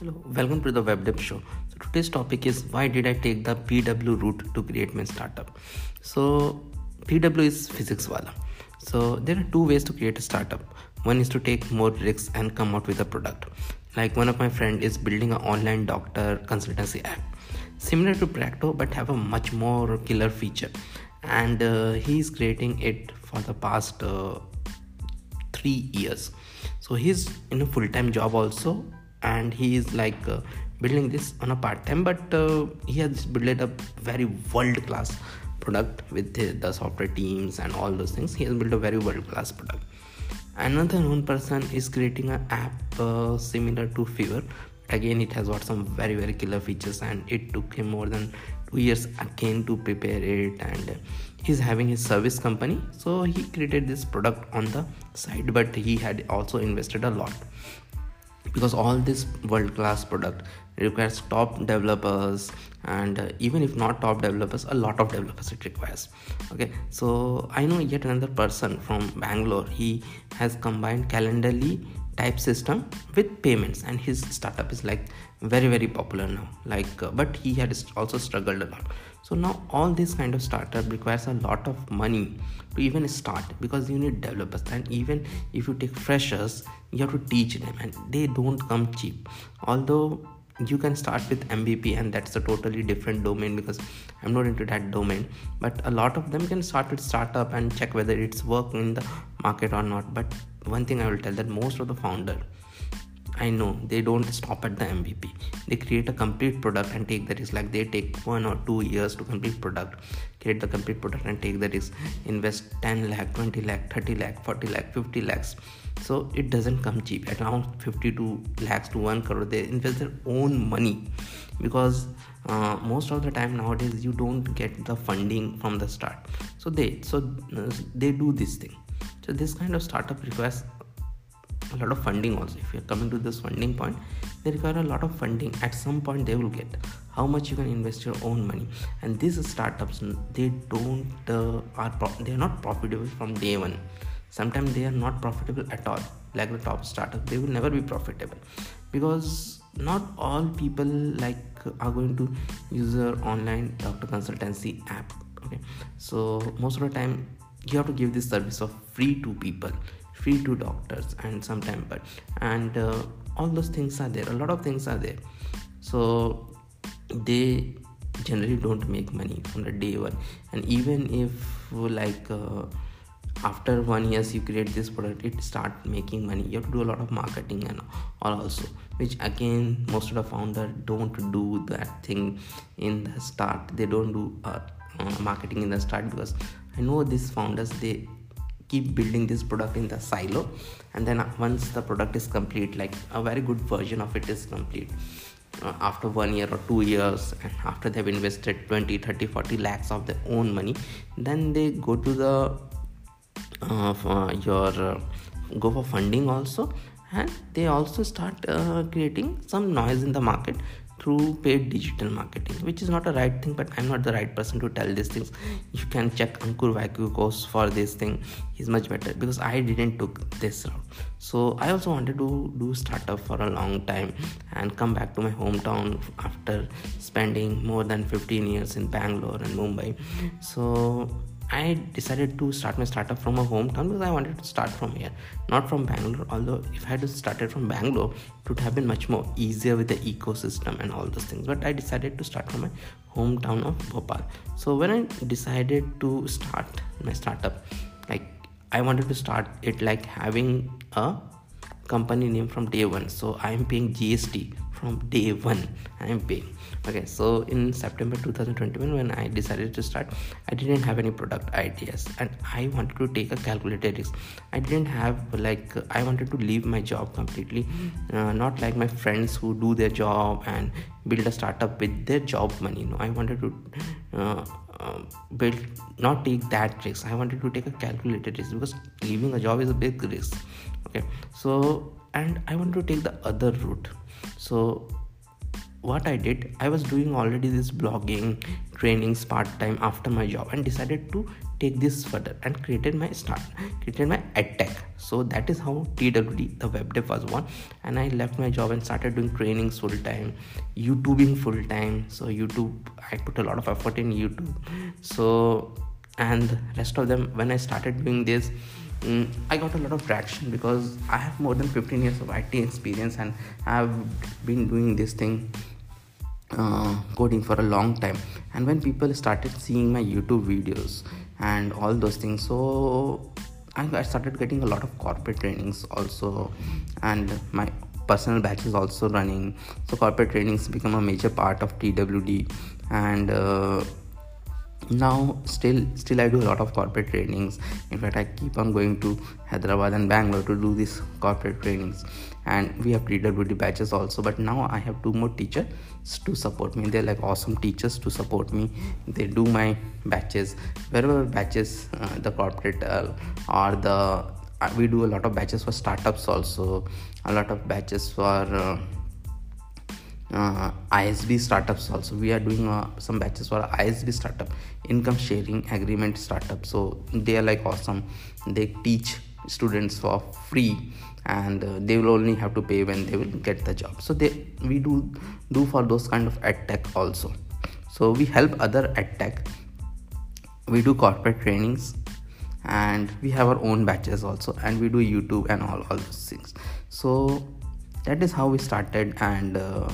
Hello, welcome to the Web Dev Show. So today's topic is why did I take the PW route to create my startup? So PW is Physics Wallah. So there are two ways to create a startup. One is to take more risks and come out with a product. Like one of my friend is building an online doctor consultancy app, similar to Practo but have a much more killer feature. And uh, he is creating it for the past uh, three years. So he's in a full-time job also and he is like uh, building this on a part time but uh, he has built a very world class product with the, software teams and all those things. He has built a very world class product. Another known person is creating an app uh, similar to Fiverr. Again it has got some very very killer features and it took him more than two years again to prepare it and he's having his service company. So he created this product on the side but he had also invested a lot because all this world class product requires top developers and uh, even if not top developers a lot of developers it requires. Okay so i know yet another person from bangalore. He has combined calendly type system with payments and his startup is like very very popular now. Like uh, but he had also struggled a lot so now all this kind of startup requires a lot of money to even start because you need developers. And even if you take freshers you have to teach them and they don't come cheap. Although you can start with mvp and that's a totally different domain because i'm not into that domain. But a lot of them can start with startup and check whether it's working in the market or not. But one thing i will tell that most of the founder I know they don't stop at the MVP. They create a complete product and take the risk. Like they take one or two years to complete product, create the complete product and take the risk. Invest 10 lakh, 20 lakh, 30 lakh, 40 lakh, 50 lakhs. So it doesn't come cheap. At around 52 lakhs to 1 crore, they invest their own money because uh, most of the time nowadays you don't get the funding from the start. So they so uh, they do this thing. So this kind of startup requires a lot of funding also. If you're coming to this funding point they require a lot of funding. At some point they will get how much you can invest your own money. And these startups they don't uh, are pro- they are not profitable from day one. Sometimes they are not profitable at all like the top startup. They will never be profitable. Because not all people like are going to use your online doctor consultancy app okay? So most of the time you have to give this service of free to people free to doctors and sometimes but and uh, all those things are there. A lot of things are there. So they generally don't make money from the day one. And even if like uh, after one years you create this product it start making money. You have to do a lot of marketing and all also which again most of the founder don't do that thing in the start. They don't do uh, uh, marketing in the start because i know these founders they keep building this product in the silo and then once the product is complete like a very good version of it is complete uh, after one year or two years and after they've invested 20 30 40 lakhs of their own money then they go to the uh, uh your uh, go for funding also and they also start uh, creating some noise in the market through paid digital marketing which is not a right thing but i'm not the right person to tell these things. You can check ankur Warikoo course for this thing. He's much better because i didn't took this route. So i also wanted to do startup for a long time and come back to my hometown after spending more than 15 years in bangalore and mumbai. So I decided to start my startup from my hometown because I wanted to start from here, not from Bangalore. Although if I had started from Bangalore, it would have been much more easier with the ecosystem and all those things. But I decided to start from my hometown of Bhopal. So when I decided to start my startup, like I wanted to start it like having a company name from day one. So I am paying GST from day one i am paying okay so in september 2021 when i decided to start i didn't have any product ideas and i wanted to take a calculated risk. I didn't have like i wanted to leave my job completely. Uh, not like my friends who do their job and build a startup with their job money. No i wanted to uh, uh, build not take that risk. I wanted to take a calculated risk because leaving a job is a big risk. Okay so and i wanted to take the other route so what i did i was doing already this blogging trainings part time after my job and decided to take this further and created my start created my edtech. So that is how twd the web dev was born. And i left my job and started doing trainings full time youtubing full time so youtube i put a lot of effort in youtube. So and rest of them when i started doing this I got a lot of traction because I have more than 15 years of IT experience and I've been doing this thing uh, coding for a long time. And when people started seeing my youtube videos and all those things so I started getting a lot of corporate trainings also. And my personal batch is also running. So corporate trainings become a major part of twd and uh, now still still i do a lot of corporate trainings. In fact i keep on going to hyderabad and bangalore to do these corporate trainings. And we have twd batches also but now i have two more teachers to support me. They're like awesome teachers to support me. They do my batches. Wherever batches uh, the corporate uh, or the uh, we do a lot of batches for startups also. A lot of batches for uh, ISB startups also. We are doing uh, some batches for ISB startup, income sharing agreement startup. So they are like awesome. They teach students for free and uh, they will only have to pay when they will get the job so they we do do for those kind of ed tech also so we help other ed tech we do corporate trainings and we have our own batches also and we do youtube and all all those things so that is how we started and uh,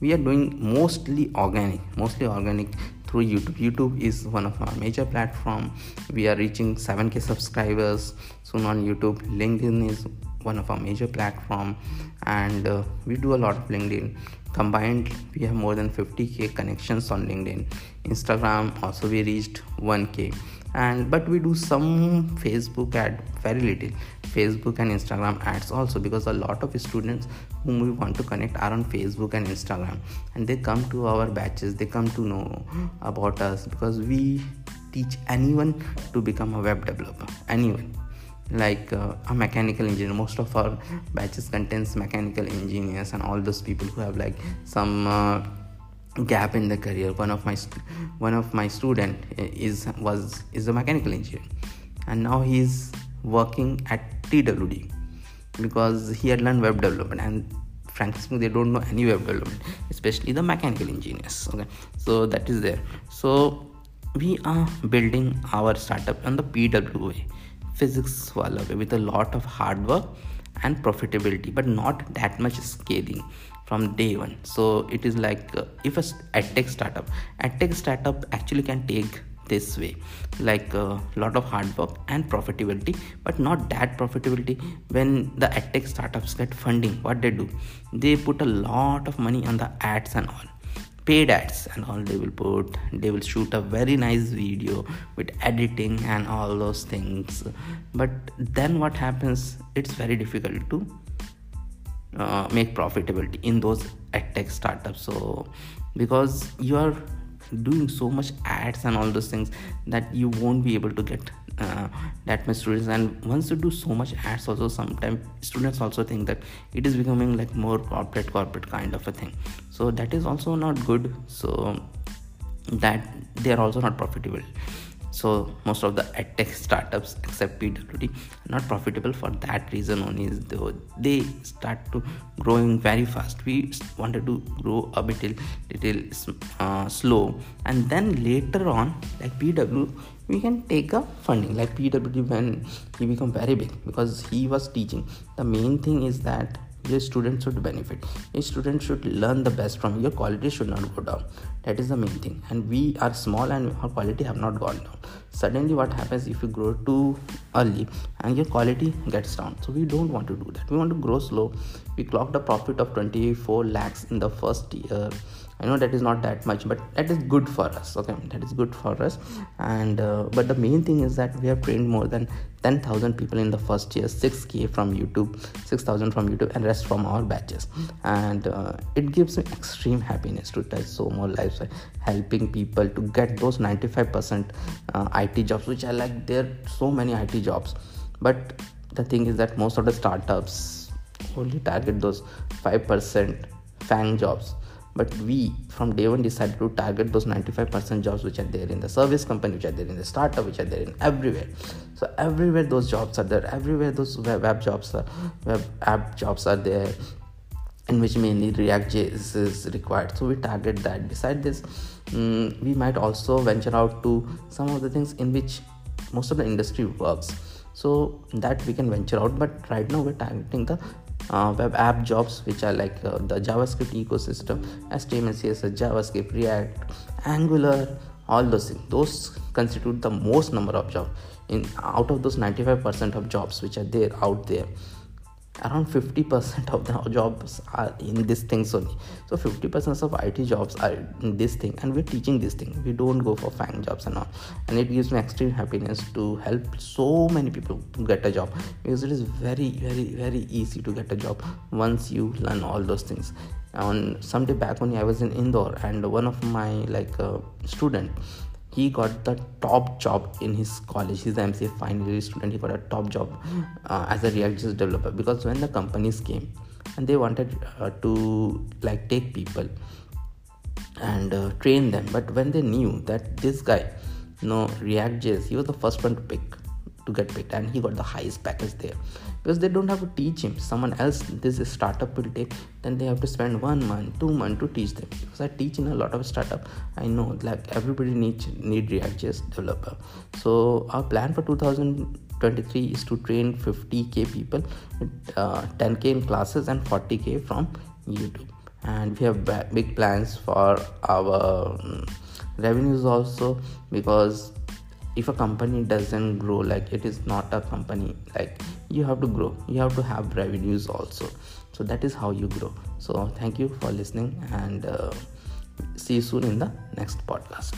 we are doing mostly organic mostly organic through youtube. Youtube is one of our major platform. We are reaching 7k subscribers. Soon on youtube linkedin is one of our major platform. And uh, we do a lot of linkedin. Combined we have more than 50k connections on linkedin. Instagram also we reached 1k and but we do some facebook ad very little. Facebook and instagram ads also because a lot of students whom we want to connect are on facebook and instagram. And they come to our batches they come to know about us because we teach anyone to become a web developer anyone. Like uh, a mechanical engineer. Most of our batches contains mechanical engineers and all those people who have like some uh, gap in the career. One of my one of my student is was is a mechanical engineer. And now he's working at twd because he had learned web development and frankly speaking they don't know any web development especially the mechanical engineers okay? So that is there. So we are building our startup on the pw way Physics Wallah way with a lot of hard work and profitability but not that much scaling from day one. So it is like uh, if a edtech startup edtech startup actually can take this way. Like a uh, lot of hard work and profitability but not that profitability. When the edtech startups get funding what they do? They put a lot of money on the ads and all. Paid ads and all they will put. They will shoot a very nice video with editing and all those things. But then what happens? It's very difficult to uh, make profitability in those ed tech startups. So because you are doing so much ads and all those things that you won't be able to get uh, that much students. And once you do so much ads also sometimes students also think that it is becoming like more corporate corporate kind of a thing. So that is also not good. So that they are also not profitable so most of the edtech startups except pwd are not profitable for that reason only is though they start to growing very fast. We wanted to grow a bit little uh, slow. And then later on like pw we can take a funding. Like pwd when he become very big because he was teaching. The main thing is that students should benefit. Your students should learn the best from your quality should not go down. That is the main thing. And we are small and our quality have not gone down. Suddenly what happens if you grow too early and your quality gets down? So we don't want to do that. We want to grow slow. We clocked a profit of 24 lakhs in the first year. I know that is not that much but that is good for us okay? That is good for us. And uh, but the main thing is that we have trained more than 10000 people in the first year 6k from youtube 6000 from youtube and rest from our batches. And uh, it gives me extreme happiness to touch so more lives by helping people to get those 95% uh, it jobs which i like. There are so many it jobs. But the thing is that most of the startups only target those 5% FAANG jobs but we from day one decided to target those 95% jobs which are there in the service company which are there in the startup which are there in everywhere. So everywhere those jobs are there everywhere those web, jobs are web app jobs are there in which mainly react js is required. So we target that. Beside this um, we might also venture out to some of the things in which most of the industry works. So that we can venture out but right now we're targeting the uh, web app jobs which are like uh, the javascript ecosystem html css javascript react angular all those things. Those constitute the most number of jobs. In out of those 95% of jobs which are there out there around 50% of the jobs are in these things only so 50% of it jobs are in this thing and we're teaching this thing. We don't go for FAANG jobs and all. And it gives me extreme happiness to help so many people to get a job. Because it is very very very easy to get a job once you learn all those things. On some day back when i was in indore and one of my like uh, student he got the top job in his college. He's the mca final year student. He got a top job uh, as a react developer because when the companies came and they wanted uh, to like take people and uh, train them. But when they knew that this guy you know react js he was the first one to pick to get picked and he got the highest package there. Because they don't have to teach him someone else this startup will take then they have to spend one month two months to teach them. Because i teach in a lot of startup i know like everybody needs need react.js developer. So our plan for 2023 is to train 50k people with uh, 10k in classes and 40k from youtube. And we have big plans for our um, revenues also because if a company doesn't grow like it is not a company like you have to grow. You have to have revenues also. So that is how you grow. So thank you for listening and uh, see you soon in the next podcast